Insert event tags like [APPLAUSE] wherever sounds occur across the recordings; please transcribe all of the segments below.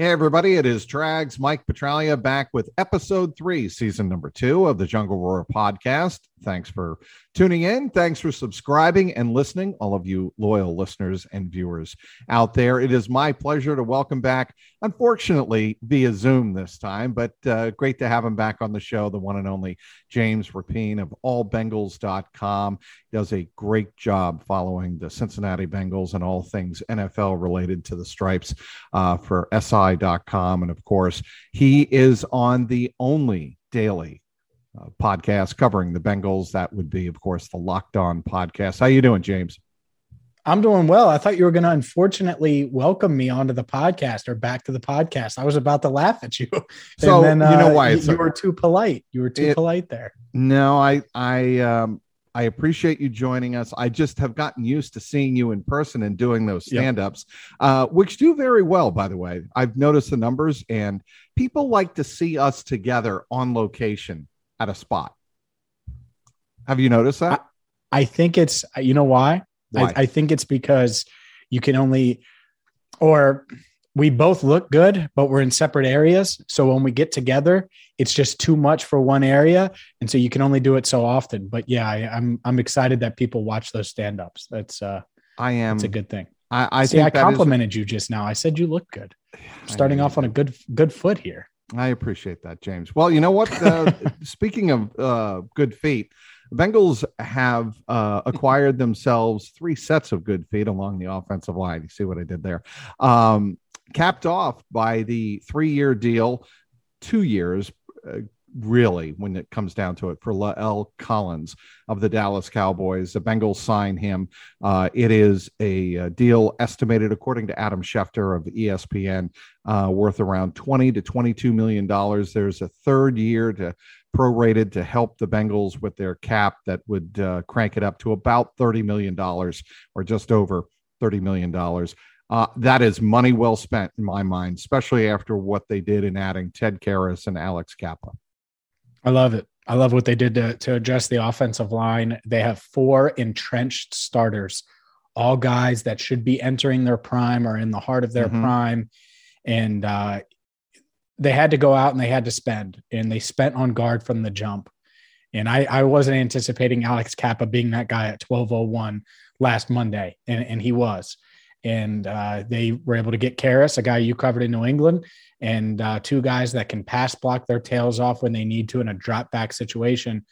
Hey, everybody, it is Trags Mike Petraglia back with episode three, season number two of the Jungle Roar podcast. Thanks for tuning in. Thanks for subscribing and listening, all of you loyal listeners and viewers out there. It is my pleasure to welcome back, unfortunately, via Zoom this time, but uh, great to have him back on the show, the one and only James Rapien of allbengals.com. He does a great job following the Cincinnati Bengals and all things NFL related to the stripes uh, for SI.com. And of course, he is on the only daily uh, podcast covering the Bengals. That would be, of course, the Locked On podcast. How you doing, James? I'm doing well. I thought you were going to unfortunately welcome me onto the podcast or back to the podcast. I was about to laugh at you. [LAUGHS] So then, uh, you know why you, you were too polite. You were too it, polite there. No, I I um I appreciate you joining us. I just have gotten used to seeing you in person and doing those stand-ups, yep. uh, which do very well, by the way. I've noticed the numbers, and people like to see us together on location at a spot. Have you noticed that? I, I think it's you know why? why? I, I think it's because you can only or we both look good, but we're in separate areas. So when we get together, it's just too much for one area, and so you can only do it so often. But yeah, I, am I'm, I'm excited that people watch those stand ups. That's uh, I am. It's a good thing. I, I see. I complimented is... you just now. I said you look good. starting off on a good good foot here. I appreciate that, James. Well, you know what? [LAUGHS] Uh, speaking of uh, good feet, Bengals have uh, acquired themselves three sets of good feet along the offensive line. You see what I did there? Um, capped off by the three year deal, two years. Uh, really, when it comes down to it, for La'el Collins of the Dallas Cowboys. The Bengals sign him. Uh, it is a, a, deal estimated, according to Adam Schefter of ESPN, uh, worth around 20 to 22 million dollars. There's a third year to prorated to help the Bengals with their cap that would uh, crank it up to about 30 million dollars or just over 30 million dollars. Uh, that is money well spent in my mind, especially after what they did in adding Ted Karras and Alex Cappa. I love it. I love what they did to, to address the offensive line. They have four entrenched starters, all guys that should be entering their prime or in the heart of their mm-hmm. prime. And uh, they had to go out and they had to spend, and they spent on guard from the jump. And I, I wasn't anticipating Alex Cappa being that guy at 1201 last Monday, and, and he was and uh, they were able to get Karras, a guy you covered in New England, and uh, two guys that can pass block their tails off when they need to in a drop back situation.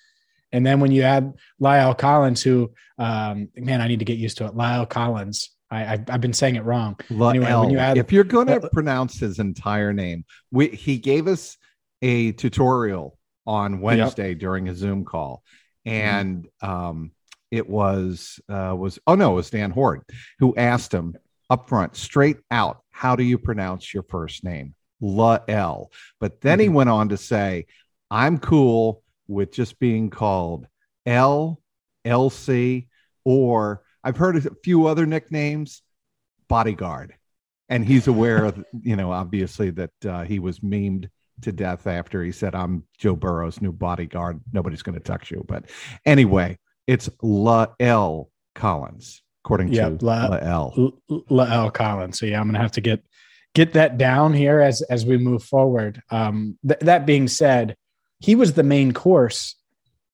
And then when you add Lyle Collins, who, um, man, I need to get used to it. Lyle Collins. I, have been saying it wrong. Anyway, when you add, if you're going to uh, pronounce his entire name, we, he gave us a tutorial on Wednesday yep. during a Zoom call, mm-hmm. and um, it was uh, was oh no, it was Dan Hoard who asked him up front, straight out, how do you pronounce your first name? La'el. But then mm-hmm. he went on to say, I'm cool with just being called L, LC, or I've heard a few other nicknames, bodyguard. And he's aware of, [LAUGHS] you know, obviously that uh, he was memed to death after he said, I'm Joe Burrow's new bodyguard. Nobody's going to touch you. But anyway, it's La'el Collins, according yeah, to La, La'el. La'el Collins. So yeah, I'm gonna have to get get that down here as as we move forward. Um, th- that being said, he was the main course,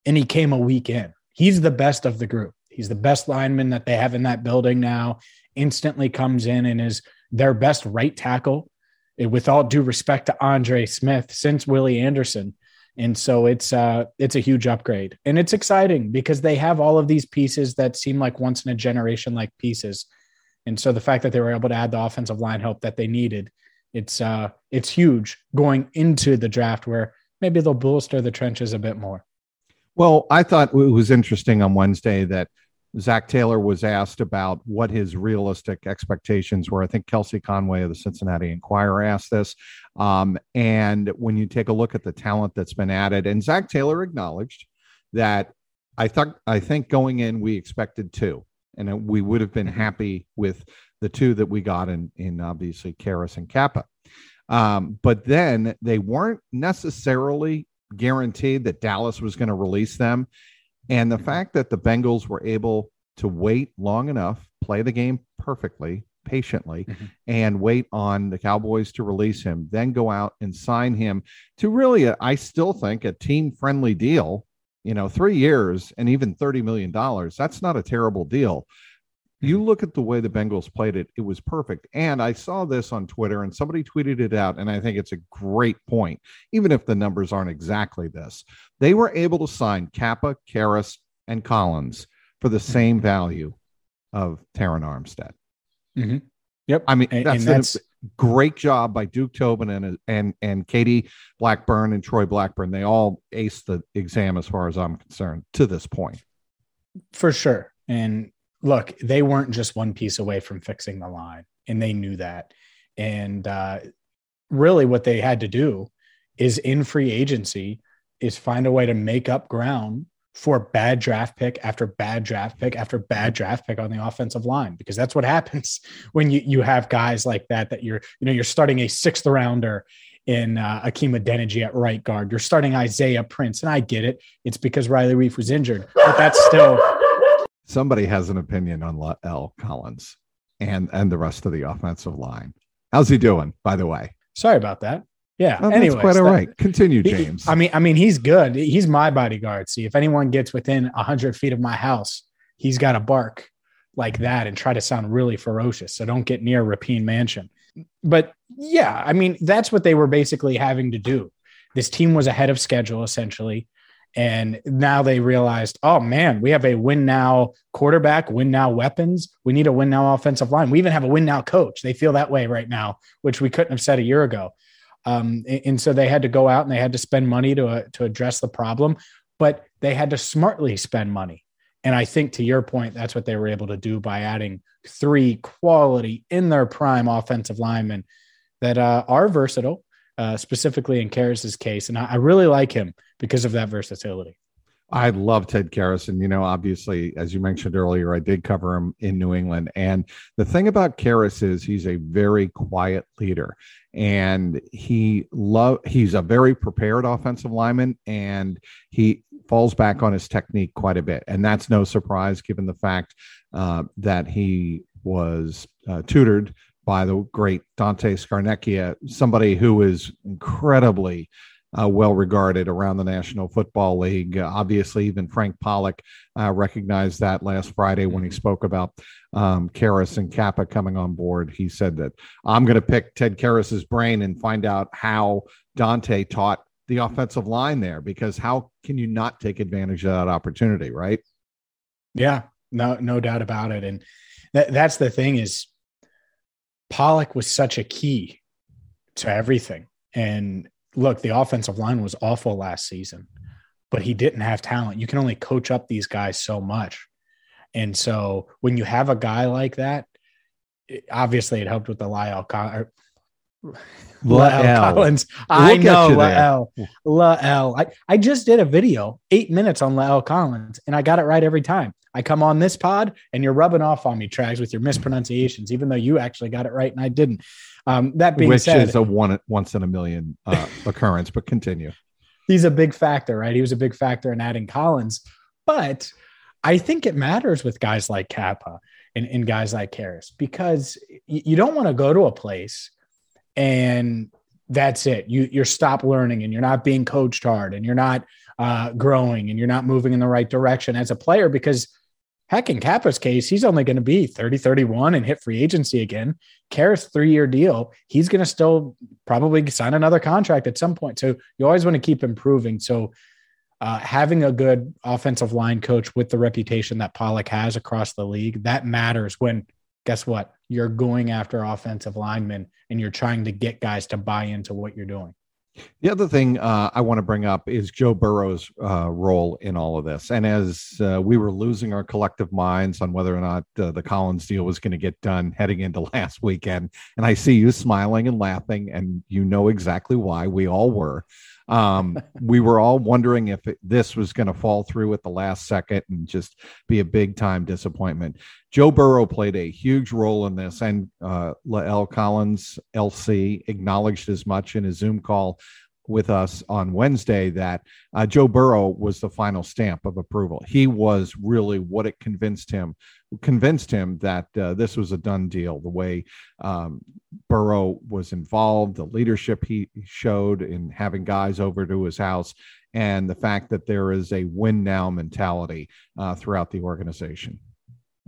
and he came a week in. He's the best of the group. He's the best lineman that they have in that building now. Instantly comes in and is their best right tackle. With all due respect to Andre Smith, since Willie Anderson, and so it's uh it's a huge upgrade and it's exciting because they have all of these pieces that seem like once in a generation like pieces and so the fact that they were able to add the offensive line help that they needed it's uh it's huge going into the draft where maybe they'll bolster the trenches a bit more well i thought it was interesting on wednesday that Zac Taylor was asked about what his realistic expectations were. I think Kelsey Conway of the Cincinnati Enquirer asked this. Um, and when you take a look at the talent that's been added, and Zac Taylor acknowledged that I thought I think going in we expected two, and we would have been happy with the two that we got in in obviously Karras and Cappa. Um, but then they weren't necessarily guaranteed that Dallas was going to release them. And the fact that the Bengals were able to wait long enough, play the game perfectly, patiently mm-hmm. and wait on the Cowboys to release him, then go out and sign him to really, a, I still think, a team friendly deal. You know, three years and even $30 million. That's not a terrible deal. You mm-hmm. look at the way the Bengals played it, it was perfect. And I saw this on Twitter and somebody tweeted it out. And I think it's a great point, even if the numbers aren't exactly this. They were able to sign Cappa, Karras, and Collins for the mm-hmm. same value of Terron Armstead. Mm-hmm. Yep. I mean, and, that's, and that's... great job by Duke Tobin and and and Katie Blackburn and Troy Blackburn. They all aced the exam as far as I'm concerned to this point. For sure. And look, they weren't just one piece away from fixing the line, and they knew that. And uh, really, what they had to do is in free agency is find a way to make up ground for bad draft pick after bad draft pick after bad draft pick on the offensive line because that's what [LAUGHS] happens when you you have guys like that that you're you know you're starting a sixth rounder in uh, Hakeem Adeniji at right guard. You're starting Isaiah Prince, and I get it. It's because Riley Reiff was injured, but that's still. Somebody has an opinion on La'el Collins and and the rest of the offensive line. How's he doing, by the way? Sorry about that. Yeah. Oh, well, anyways, quite all right. Continue, James. He, I mean, I mean, he's good. He's my bodyguard. See, if anyone gets within hundred feet of my house, he's got to bark like that and try to sound really ferocious. So don't get near Rapien Mansion. But yeah, I mean, that's what they were basically having to do. This team was ahead of schedule essentially. And now they realized, oh man, we have a win now quarterback, win now weapons. We need a win now offensive line. We even have a win now coach. They feel that way right now, which we couldn't have said a year ago. Um, and so they had to go out and they had to spend money to, uh, to address the problem, but they had to smartly spend money. And I think to your point, that's what they were able to do by adding three quality in their prime offensive linemen that uh, are versatile, uh, specifically in Karras's case. And I, I really like him because of that versatility. I love Ted Karras. You know, obviously, as you mentioned earlier, I did cover him in New England. And the thing about Karras is he's a very quiet leader and he love he's a very prepared offensive lineman and he falls back on his technique quite a bit. And that's no surprise given the fact uh, that he was uh, tutored by the great Dante Scarnecchia, somebody who is incredibly uh, well regarded around the National Football League. Uh, obviously, even Frank Pollack uh, recognized that last Friday when he mm-hmm. spoke about um, Karras and Cappa coming on board. He said that I'm going to pick Ted Karras's brain and find out how Dante taught the offensive line there because how can you not take advantage of that opportunity, right? Yeah, no, no doubt about it. And that, that's the thing is Pollack was such a key to everything. And look, the offensive line was awful last season, but he didn't have talent. You can only coach up these guys so much. And so when you have a guy like that, it, obviously it helped with the Lyle Collins. Collins. I know La'el. La'el. I, I just did a video, eight minutes on La'el Collins, and I got it right every time. I come on this pod and you're rubbing off on me, Trags, with your mispronunciations, even though you actually got it right and I didn't. Um, that being Which said, is a one once in a million uh, [LAUGHS] occurrence, but continue. He's a big factor, right? He was a big factor in adding Collins, but I think it matters with guys like Cappa and, and guys like Karras because you don't want to go to a place and that's it. You you're stop learning and you're not being coached hard and you're not uh, growing and you're not moving in the right direction as a player because Heck, in Cappa's case, he's only going to be 30, 31 and hit free agency again. Karras three year deal. He's going to still probably sign another contract at some point. So you always want to keep improving. So uh, having a good offensive line coach with the reputation that Pollack has across the league, that matters when, guess what? You're going after offensive linemen and you're trying to get guys to buy into what you're doing. The other thing uh, I want to bring up is Joe Burrow's uh, role in all of this. And as uh, we were losing our collective minds on whether or not uh, the Collins deal was going to get done heading into [LAUGHS] last weekend, and I see you smiling and laughing, and you know exactly why we all were. Um, we were all wondering if it, this was going to fall through at the last second and just be a big time disappointment. Joe Burrow played a huge role in this, and uh, La'el Collins, LC, acknowledged as much in his Zoom call with us on Wednesday that uh, Joe Burrow was the final stamp of approval. He was really what it convinced him convinced him that uh, this was a done deal. The way um, Burrow was involved, the leadership he showed in having guys over to his house, and the fact that there is a win now mentality uh, throughout the organization.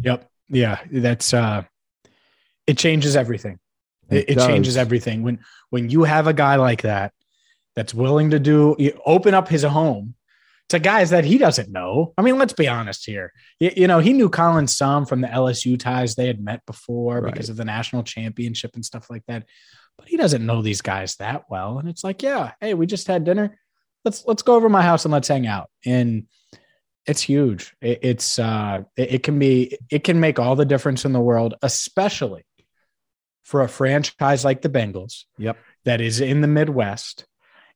Yep. Yeah, that's uh, it changes everything. It, it, it changes everything when when you have a guy like that that's willing to do open up his home to guys that he doesn't know. I mean, let's be honest here. You, you know, he knew Colin some from the LSU ties they had met before right. because of the national championship and stuff like that. But he doesn't know these guys that well. And it's like, yeah, hey, we just had dinner. Let's let's go over my house and let's hang out. And it's huge. It, it's uh, it, it can be it can make all the difference in the world, especially for a franchise like the Bengals. Yep. That is in the Midwest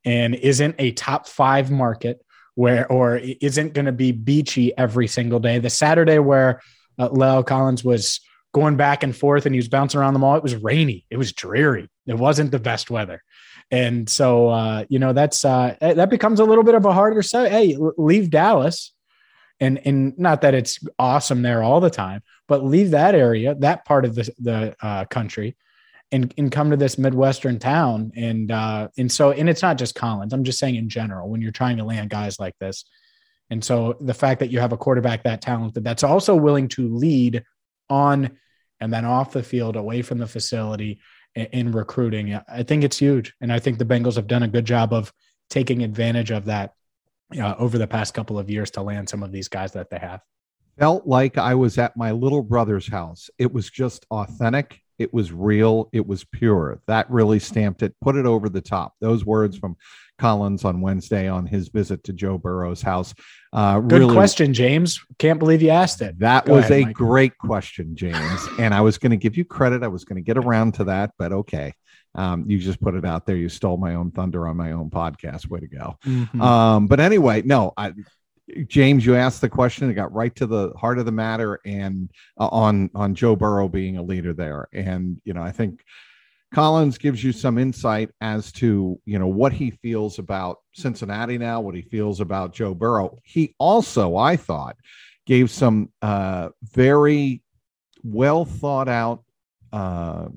and isn't a top five market where or isn't going to be beachy every single day. The Saturday where uh, La'el Collins was going back and forth and he was bouncing around the mall, it was rainy. It was dreary. It wasn't the best weather. And so, uh, you know, that's uh, that becomes a little bit of a harder say. Hey, leave Dallas, and and not that it's awesome there all the time, but leave that area, that part of the the uh, country, and and come to this midwestern town. And uh and so and it's not just collins. I'm just saying in general when you're trying to land guys like this. And so the fact that you have a quarterback that talented that's also willing to lead on and then off the field away from the facility in, in recruiting. I think it's huge. And i think the bengals have done a good job of taking advantage of that uh, over the past couple of years to land some of these guys that they have. Felt like i was at my little brother's house. It was just authentic it was real. It was pure. That really stamped it, put it over the top. Those words from Collins on Wednesday on his visit to Joe Burrow's house. Uh, Good really, question, James. Can't believe you asked it. That Go was ahead, a Mike. great question, James. and I was going to give you credit. I was going to get around to that, but okay. Um, you just put it out there. You stole my own thunder on my own podcast. Way to go. Mm-hmm. Um, but anyway, no, I, James, you asked the question. It got right to the heart of the matter, and uh, on on Joe Burrow being a leader there. And you know, I think Collins gives you some insight as to you know what he feels about Cincinnati now, what he feels about Joe Burrow. He also, I thought, gave some uh, very well thought out uh,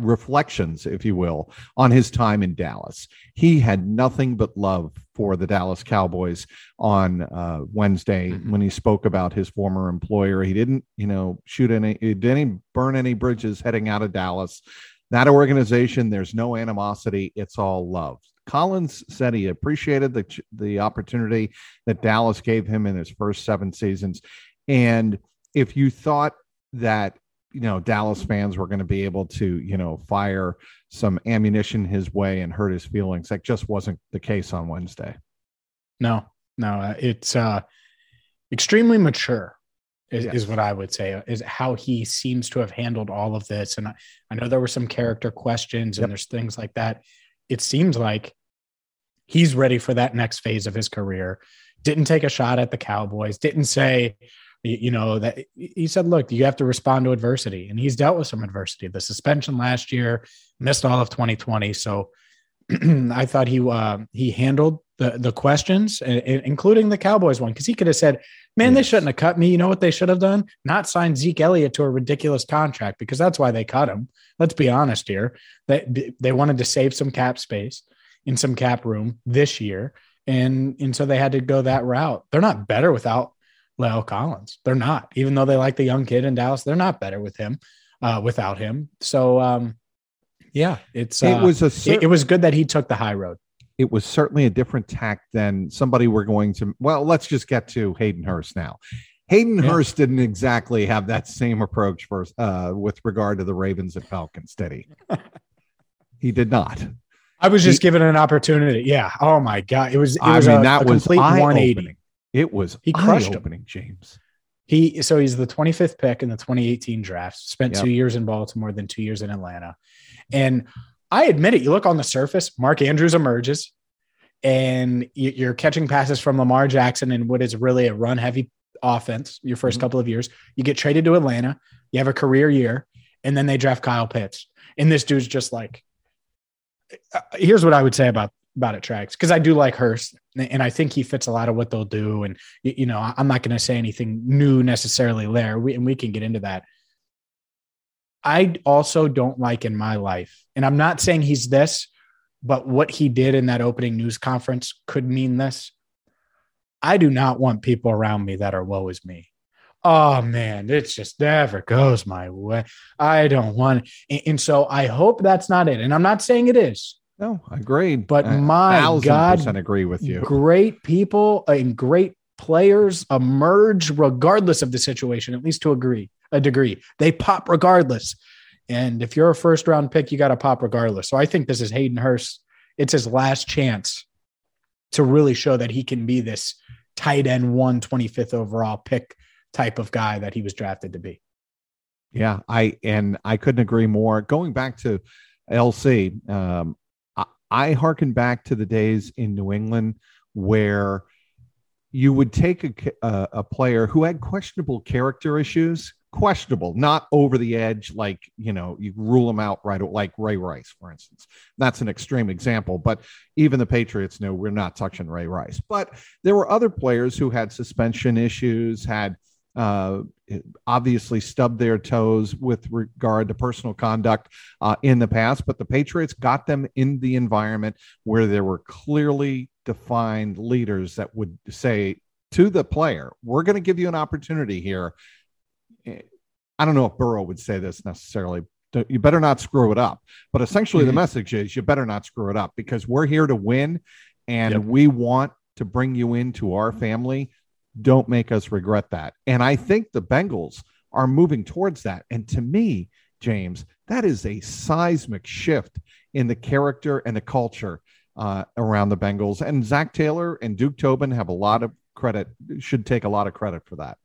reflections, if you will, on his time in Dallas. He had nothing but love for the Dallas Cowboys on uh, Wednesday mm-hmm. when he spoke about his former employer. He didn't, you know, shoot any, he didn't burn any bridges heading out of Dallas. That organization, there's no animosity. It's all love. Collins said he appreciated the the opportunity that Dallas gave him in his first seven seasons, and if you thought that you know Dallas fans were going to be able to you know fire some ammunition his way and hurt his feelings. That just wasn't the case on Wednesday. No, no, uh, it's uh, extremely mature. Is, yes. is what I would say is how he seems to have handled all of this. And I, I know there were some character questions and yep. there's things like that. It seems like he's ready for that next phase of his career. Didn't take a shot at the Cowboys. Didn't say, you know that he said look you have to respond to adversity and he's dealt with some adversity. The suspension last year missed all of 2020 so [CLEARS THROAT] i thought he uh, he handled the the questions including the cowboys one because he could have said man yes. they shouldn't have cut me. You know what they should have done? Not signed zeke elliott to a ridiculous contract because that's why they cut him. Let's be honest here. They they wanted to save some cap space in some cap room this year and and so they had to go that route. They're not better without La'el Collins. They're not, even though they like the young kid in Dallas, they're not better with him, uh, without him. So, um, yeah, it's, it uh, was a, cer- it, it was good that he took the high road. It was certainly a different tack than somebody we're going to, well, let's just get to Hayden Hurst now. Hayden yeah. Hurst didn't exactly have that same approach for, uh, with regard to the Ravens and Falcons, did he? [LAUGHS] he did not. I was just he, given an opportunity. Yeah. Oh my God. It was, it was I mean, a, that a was complete 180. It was he crushed opening, James. He so he's the 25th pick in the 2018 draft. Spent yep. two years in Baltimore, then two years in Atlanta. And I admit it. You look on the surface, Mark Andrews emerges, and you're catching passes from Lamar Jackson in what is really a run-heavy offense. Your 1st mm-hmm. couple of years, you get traded to Atlanta. You have a career year, and then they draft Kyle Pitts, and this dude's just like. Uh, here's what I would say about about it Trags because I do like Hurst and I think he fits a lot of what they'll do. And you know, I'm not going to say anything new necessarily there. We, and we can get into that. I also don't like in my life, and I'm not saying he's this, but what he did in that opening news conference could mean this. I do not want people around me that are woe is me. Oh man, it just never goes my way. I don't want it. And so I hope that's not it. And I'm not saying it is. No, I agree. But I, my God, percent agree with you. Great people and great players emerge regardless of the situation, at least to agree a degree. They pop regardless. And if you're a first round pick, you got to pop regardless. So I think this is Hayden Hurst. It's his last chance to really show that he can be this tight end 125th overall pick type of guy that he was drafted to be. Yeah, I and I couldn't agree more. Going back to LC, um, I, harken back to the days in New England where you would take a, a, a player who had questionable character issues questionable, not over the edge, like, you know, you rule them out right, like Ray Rice, for instance. That's an extreme example, but even the Patriots know we're not touching Ray Rice. But there were other players who had suspension issues, had uh, obviously stubbed their toes with regard to personal conduct uh, in the past, but the Patriots got them in the environment where there were clearly defined leaders that would say to the player, We're going to give you an opportunity here I don't know if Burrow would say this necessarily. You better not screw it up. But essentially, mm-hmm. the message is you better not screw it up because we're here to win and yep. we want to bring you into our family. Don't make us regret that. And I think the Bengals are moving towards that. And to me, James, that is a seismic shift in the character and the culture uh, around the Bengals. And Zac Taylor and Duke Tobin have a lot of credit, should take a lot of credit for that.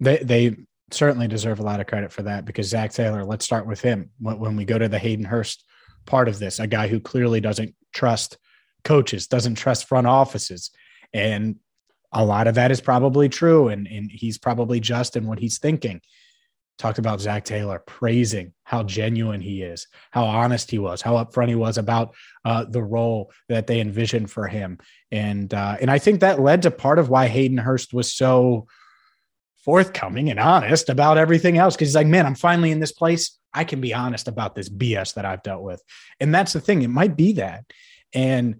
They, they certainly deserve a lot of credit for that because Zac Taylor, let's start with him. When we go to the Hayden Hurst part of this, a guy who clearly doesn't trust coaches, doesn't trust front offices. And a lot of that is probably true. And, and he's probably just in what he's thinking. Talked about zac Taylor praising how genuine he is, how honest he was, how upfront he was about uh, the role that they envisioned for him, and uh, and I think that led to part of why Hayden Hurst was so forthcoming and honest about everything else because he's like, man, I'm finally in this place. I can be honest about this BS that I've dealt with. And that's the thing. It might be that. And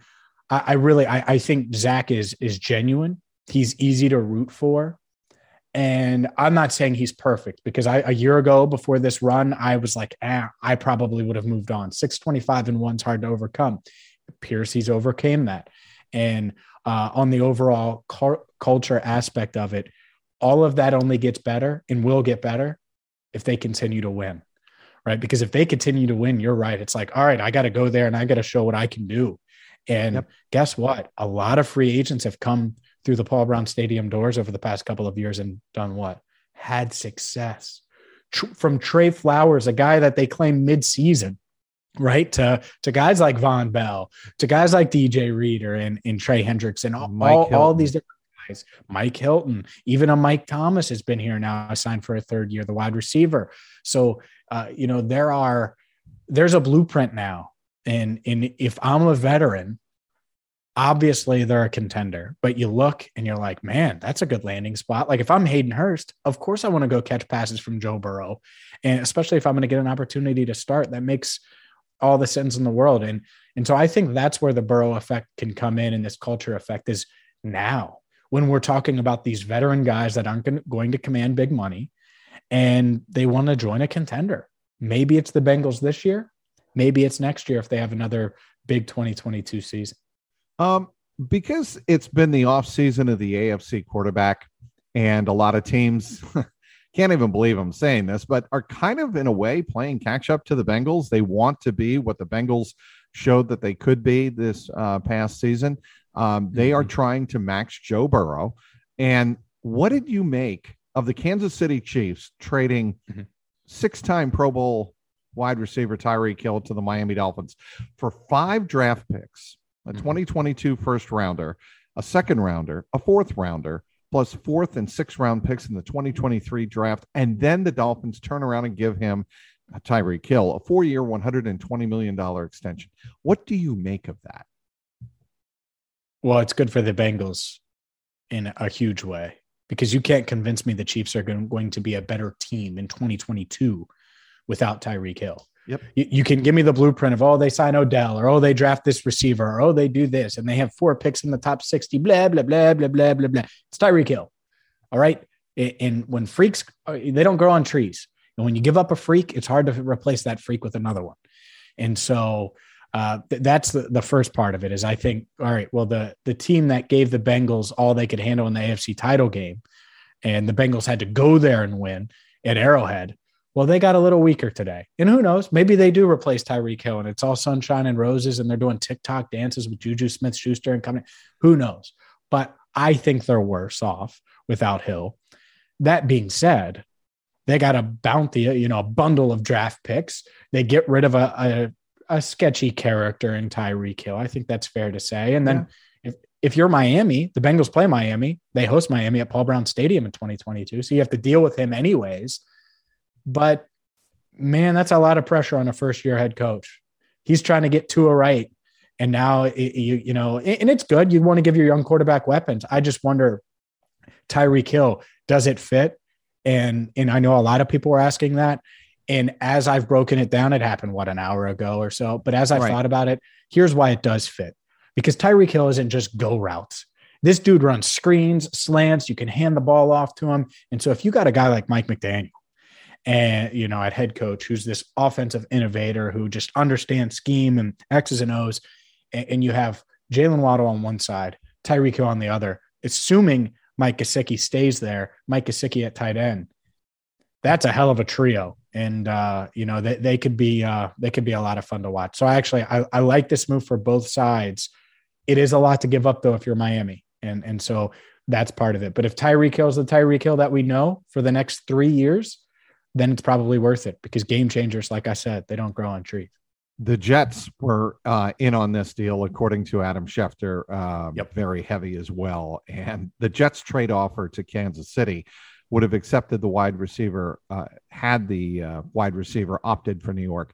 I, I really I, I think zac is is genuine. He's easy to root for. And I'm not saying he's perfect because I a year ago before this run, I was like, ah, I probably would have moved on. 625 and one's hard to overcome. Pierce, he's overcame that. And uh, on the overall culture aspect of it, all of that only gets better and will get better if they continue to win. Right. Because if they continue to win, you're right. It's like, all right, I got to go there and I got to show what I can do. And yep. guess what? A lot of free agents have come through the Paul Brown Stadium doors over the past couple of years and done what? Had success. Tr- from Trey Flowers, a guy that they claim midseason, right? To to guys like Vonn Bell, to guys like DJ Reader and, and Trey Hendricks and all, all, all, these different guys. Mike Hilton, even a Mike Thomas has been here now, signed for a third year, the wide receiver. So, uh, you know, there are, there's a blueprint now. And, and if I'm a veteran, obviously they're a contender, but you look and you're like, man, that's a good landing spot. Like if I'm Hayden Hurst, of course I want to go catch passes from Joe Burrow. And especially if I'm going to get an opportunity to start, that makes all the sense in the world. And and so I think that's where the Burrow effect can come in and this culture effect is now when we're talking about these veteran guys that aren't going to command big money and they want to join a contender. Maybe it's the Bengals this year. Maybe it's next year if they have another big 2022 season. Um, because it's been the off season of the AFC quarterback, and a lot of teams [LAUGHS] can't even believe I'm saying this, but are kind of in a way playing catch up to the Bengals. They want to be what the Bengals showed that they could be this uh, past season. Um, they are mm-hmm. trying to max Joe Burrow. And what did you make of the Kansas City Chiefs trading mm-hmm. six time Pro Bowl wide receiver Tyreek Hill to the Miami Dolphins for five draft picks, a mm-hmm. 2022 first rounder, a second rounder, a fourth rounder, plus fourth and sixth round picks in the 2023 draft. And then the Dolphins turn around and give him Tyreek Hill, a four year, $120 million extension. What do you make of that? Well, it's good for the Bengals in a huge way because you can't convince me the Chiefs are going to be a better team in 2022 without Tyreek Hill. Yep. You, you, can give me the blueprint of, oh, they sign Odell or, oh, they draft this receiver or, oh, they do this and they have four picks in the top 60, blah, blah, blah, blah, blah, blah, blah. It's Tyreek Hill. All right. And when freaks, uh, they don't grow on trees. And when you give up a freak, it's hard to replace that freak with another one. And so uh, th- that's the, the first part of it is I think, all right, well, the, the team that gave the Bengals all they could handle in the AFC title game, and the Bengals had to go there and win at Arrowhead. Well, they got a little weaker today. And who knows? Maybe they do replace Tyreek Hill and it's all sunshine and roses and they're doing TikTok dances with Juju Smith Schuster and coming. Who knows? But I think they're worse off without Hill. That being said, they got a bounty, you know, a bundle of draft picks. They get rid of a, a, a sketchy character in Tyreek Hill. I think that's fair to say. And then yeah. if, if you're Miami, the Bengals play Miami, they host Miami at Paul Brown Stadium in 2022. So you have to deal with him anyways. But man, that's a lot of pressure on a first year head coach. He's trying to get Tua right. And now, you, you know, and it's good. You want to give your young quarterback weapons. I just wonder, Tyreek Hill, does it fit? And, and I know a lot of people were asking that. And as I've broken it down, it happened, what, an hour ago or so. But as I've right. thought about it, here's why it does fit because Tyreek Hill isn't just go routes. This dude runs screens, slants. You can hand the ball off to him. And so if you got a guy like Mike McDaniel, and you know at head coach who's this offensive innovator who just understands scheme and x's and o's. And, and you have jaylen waddle on one side tyreek on the other assuming mike gesicki stays there mike gesicki at tight end. That's a hell of a trio. And uh, you know they, they could be uh, they could be a lot of fun to watch. So I actually I, I like this move for both sides. It is a lot to give up though if you're miami. And and so that's part of it. But if tyreek hill is the tyreek hill that we know for the next three years then it's probably worth it because game changers, like I said, they don't grow on trees. The Jets were uh, in on this deal, according to Adam Schefter, um, yep. very heavy as well. And the Jets trade offer to Kansas City would have accepted the wide receiver uh, had the uh, wide receiver opted for New York.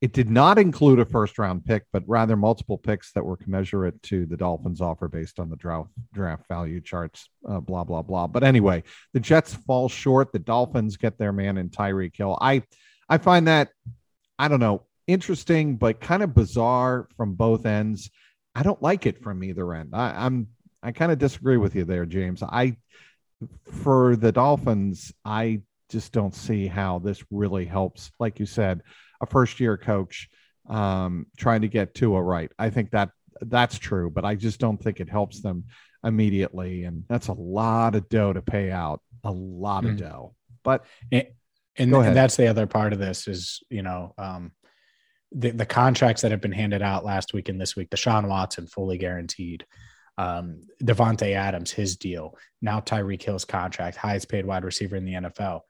It did not include a first round pick, but rather multiple picks that were commensurate to the Dolphins' offer based on the draft, draft value charts, uh, blah, blah, blah. But anyway, the Jets fall short. The Dolphins get their man in Tyreek Hill. I, I find that, I don't know, interesting, but kind of bizarre from both ends. I don't like it from either end. I, I'm, I kind of disagree with you there, James. I, for the Dolphins, I just don't see how this really helps. Like you said, a first year coach um, trying to get Tua right. I think that that's true, but I just don't think it helps them immediately. And that's a lot of dough to pay out, a lot of dough. But and, and, and, that's the other part of this is, you know, um, the, the contracts that have been handed out last week and this week, Deshaun Watson fully guaranteed. Um, Davante Adams, his deal. Now Tyreek Hill's contract, highest paid wide receiver in the NFL.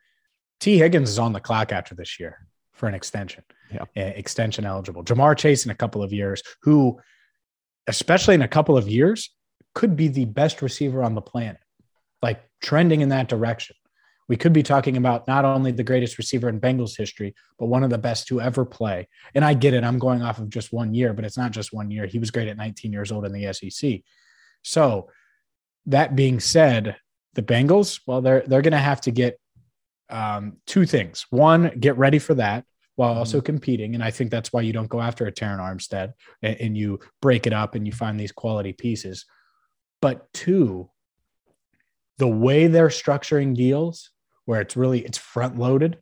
Tee Higgins is on the clock after this year for an extension, yeah. extension eligible. Ja'Marr Chase in a couple of years, who, especially in a couple of years, could be the best receiver on the planet, like trending in that direction. We could be talking about not only the greatest receiver in Bengals history, but one of the best to ever play. And I get it. I'm going off of just one year, but it's not just one year. He was great at 19 years old in the SEC. So, that being said, the Bengals, well, they're they're going to have to get um, two things. One, get ready for that while also mm-hmm. competing. And I think that's why you don't go after a Terron Armstead and, and you break it up and you find these quality pieces. But two, the way they're structuring deals where it's really it's front loaded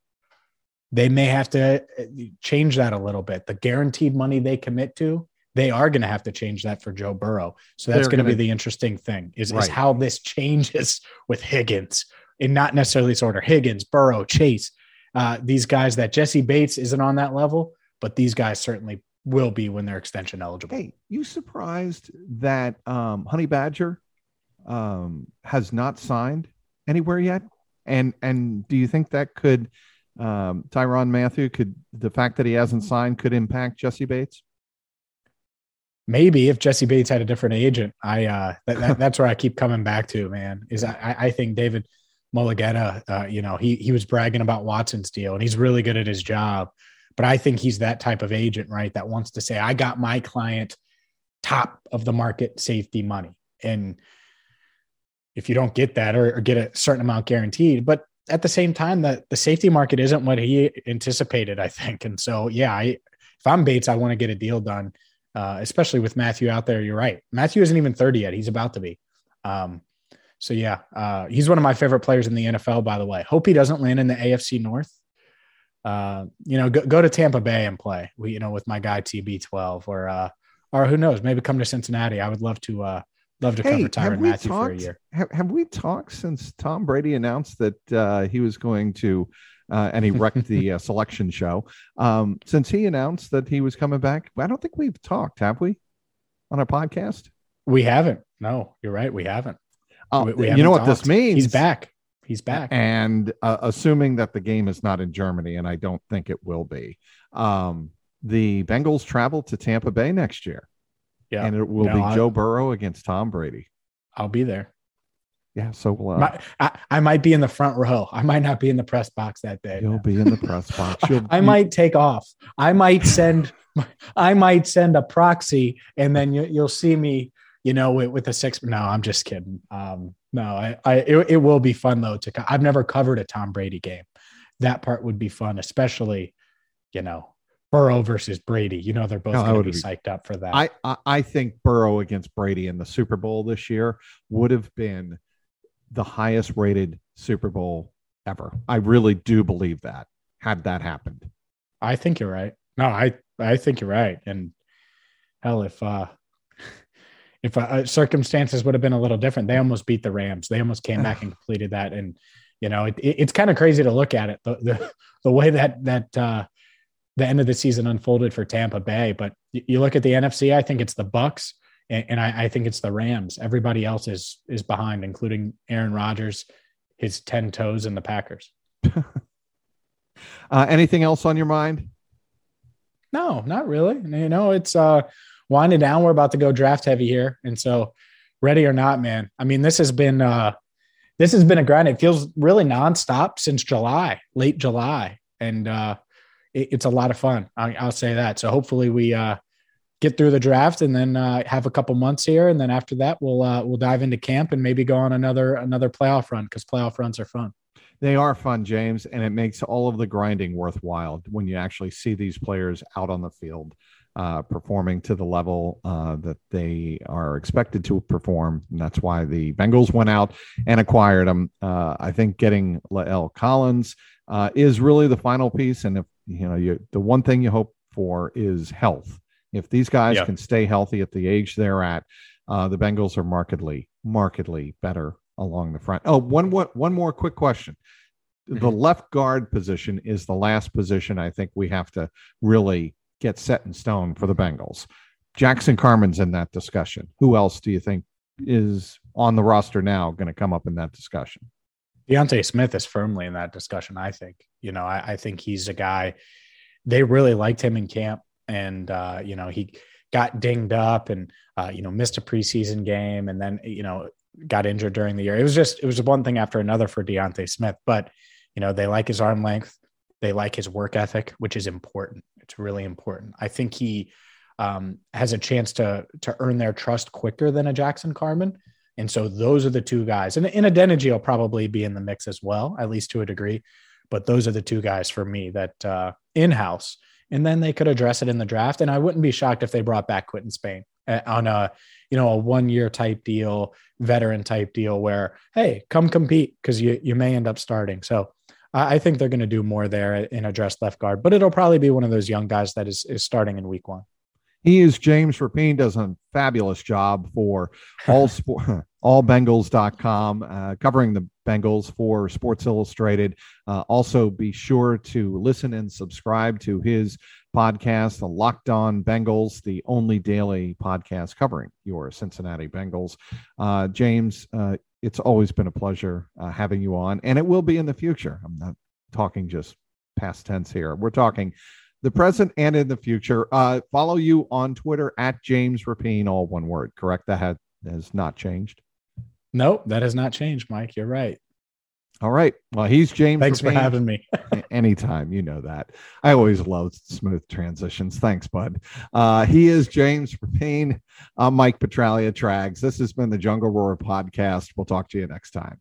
they may have to uh, change that a little bit the guaranteed money they commit to they are going to have to change that for joe burrow so that's going to be the interesting thing is, right. is how this [LAUGHS] changes with higgins and not necessarily this order higgins burrow chase uh, these guys that Jessie Bates isn't on that level, but these guys certainly will be when they're extension eligible. Hey, you surprised that um, Honey Badger um, has not signed anywhere yet? And and do you think that could um, Tyrann Mathieu could the fact that he hasn't signed could impact Jessie Bates? Maybe if Jessie Bates had a different agent, I uh, that, that, that's where I keep coming back to. Man, is I, I think David Mulugheta, uh, you know, he he was bragging about Watson's deal, and he's really good at his job. But I think he's that type of agent, right? That wants to say, "I got my client top of the market safety money. And if you don't get that or, or, get a certain amount guaranteed, but at the same time, that the safety market isn't what he anticipated, I think. And so, yeah, I, if I'm Bates, I want to get a deal done, uh, especially with Mathieu out there. You're right. Mathieu isn't even 30 yet. He's about to be. Um, so yeah, uh, he's one of my favorite players in the NFL, by the way. Hope he doesn't land in the AFC North. Uh, you know, go, go to Tampa Bay and play. We, you know, with my guy TB12, or uh, or who knows, maybe come to Cincinnati. I would love to uh, love to hey, cover Tyrann Mathieu talked, for a year. Have, have, we talked since Tom Brady announced that uh, he was going to, uh, and he wrecked the uh, selection show? Um, since he announced that he was coming back, I don't think we've talked, have we, on our podcast? We haven't. No, you're right. We haven't. Oh, we, we you know what talked. this means? He's back. He's back. And uh, assuming that the game is not in Germany, and I don't think it will be, um, the Bengals travel to Tampa Bay next year. Yeah. And it will no, be I, Joe Burrow against Tom Brady. I'll be there. Yeah. So will I. I, I might be in the front row. I might not be in the press box that day. You'll be in the press box. [LAUGHS] You'll, I might take off. I might send. [LAUGHS] I might send a proxy, and then you, you'll see me you know, with, with a six. No, I'm just kidding. Um, no, I, I it, it, will be fun though. To I've never covered a Tom Brady game. That part would be fun, especially, you know, Burrow versus Brady. You know, they're both no, going to be, psyched up for that. I, I I think Burrow against Brady in the Super Bowl this year would have been the highest rated Super Bowl ever. I really do believe that had that happened. I think you're right. No, I I think you're right. And hell, if uh if uh, circumstances would have been a little different, they almost beat the Rams. They almost came back [SIGHS] and completed that. And you know, it, it, it's kind of crazy to look at it the the, the way that that uh, the end of the season unfolded for Tampa Bay. But you look at the NFC, I think it's the Bucs, and, and I, I, think it's the Rams. Everybody else is is behind, including Aaron Rodgers, his ten toes, and the Packers. [LAUGHS] uh, anything else on your mind? No, not really. You know, it's uh winding down. We're about to go draft heavy here, and so ready or not, man. I mean, this has been uh, this has been a grind. It feels really nonstop since July, late July, and uh, it, it's a lot of fun. I, will say that. So hopefully we uh, get through the draft and then uh, have a couple months here, and then after that we'll uh, we'll dive into camp and maybe go on another another playoff run because playoff runs are fun. They are fun, James, and it makes all of the grinding worthwhile when you actually see these players out on the field uh, performing to the level uh, that they are expected to perform. And that's why the Bengals went out and acquired them. Uh, I think getting La'el Collins uh, is really the final piece. And if you know, you, the one thing you hope for is health. If these guys yep. can stay healthy at the age they're at, uh, the Bengals are markedly, markedly better along the front. Oh, one, one, one more quick question. Mm-hmm. The left guard position is the last position I think we have to really get set in stone for the Bengals. Jackson Carman's in that discussion. Who else do you think is on the roster now going to come up in that discussion? D'Ante Smith is firmly in that discussion. I think. You know, I, I think he's a guy. They really liked him in camp, and uh, you know he got dinged up and uh, you know missed a preseason game, and then you know got injured during the year. It was just it was one thing after another for D'Ante Smith, but you know they like his arm length. They like his work ethic, which is important. It's really important. I think he um, has a chance to to earn their trust quicker than a Jackson Carman. And so those are the two guys. And in Adeniji will probably be in the mix as well, at least to a degree. But those are the two guys for me that uh, in house. And then they could address it in the draft. And I wouldn't be shocked if they brought back Quinton Spain uh, on a you know a one year type deal, veteran type deal where hey, come compete because you you may end up starting. So I think they're going to do more there in address left guard, but it'll probably be one of those young guys that is, is starting in week one. He is James Rapien, does a fabulous job for all [LAUGHS] sport, allbengals.com, uh, covering the Bengals for Sports Illustrated. Uh, also, be sure to listen and subscribe to his podcast, The Locked On Bengals, the only daily podcast covering your Cincinnati Bengals. Uh, James, uh, it's always been a pleasure uh, having you on, and it will be in the future. I'm not talking just past tense here. We're talking the present and in the future. Uh, follow you on Twitter at James Rapien, all one word. Correct? That has, not changed. Nope, that has not changed, Mike. You're right. All right. Well, he's James. Thanks for Rapien. having me. Anytime, you know that. I always love smooth transitions. Thanks, bud. Uh, he is James Rapien. I'm Mike Petraglia Trags. This has been the Jungle Roar podcast. We'll talk to you next time.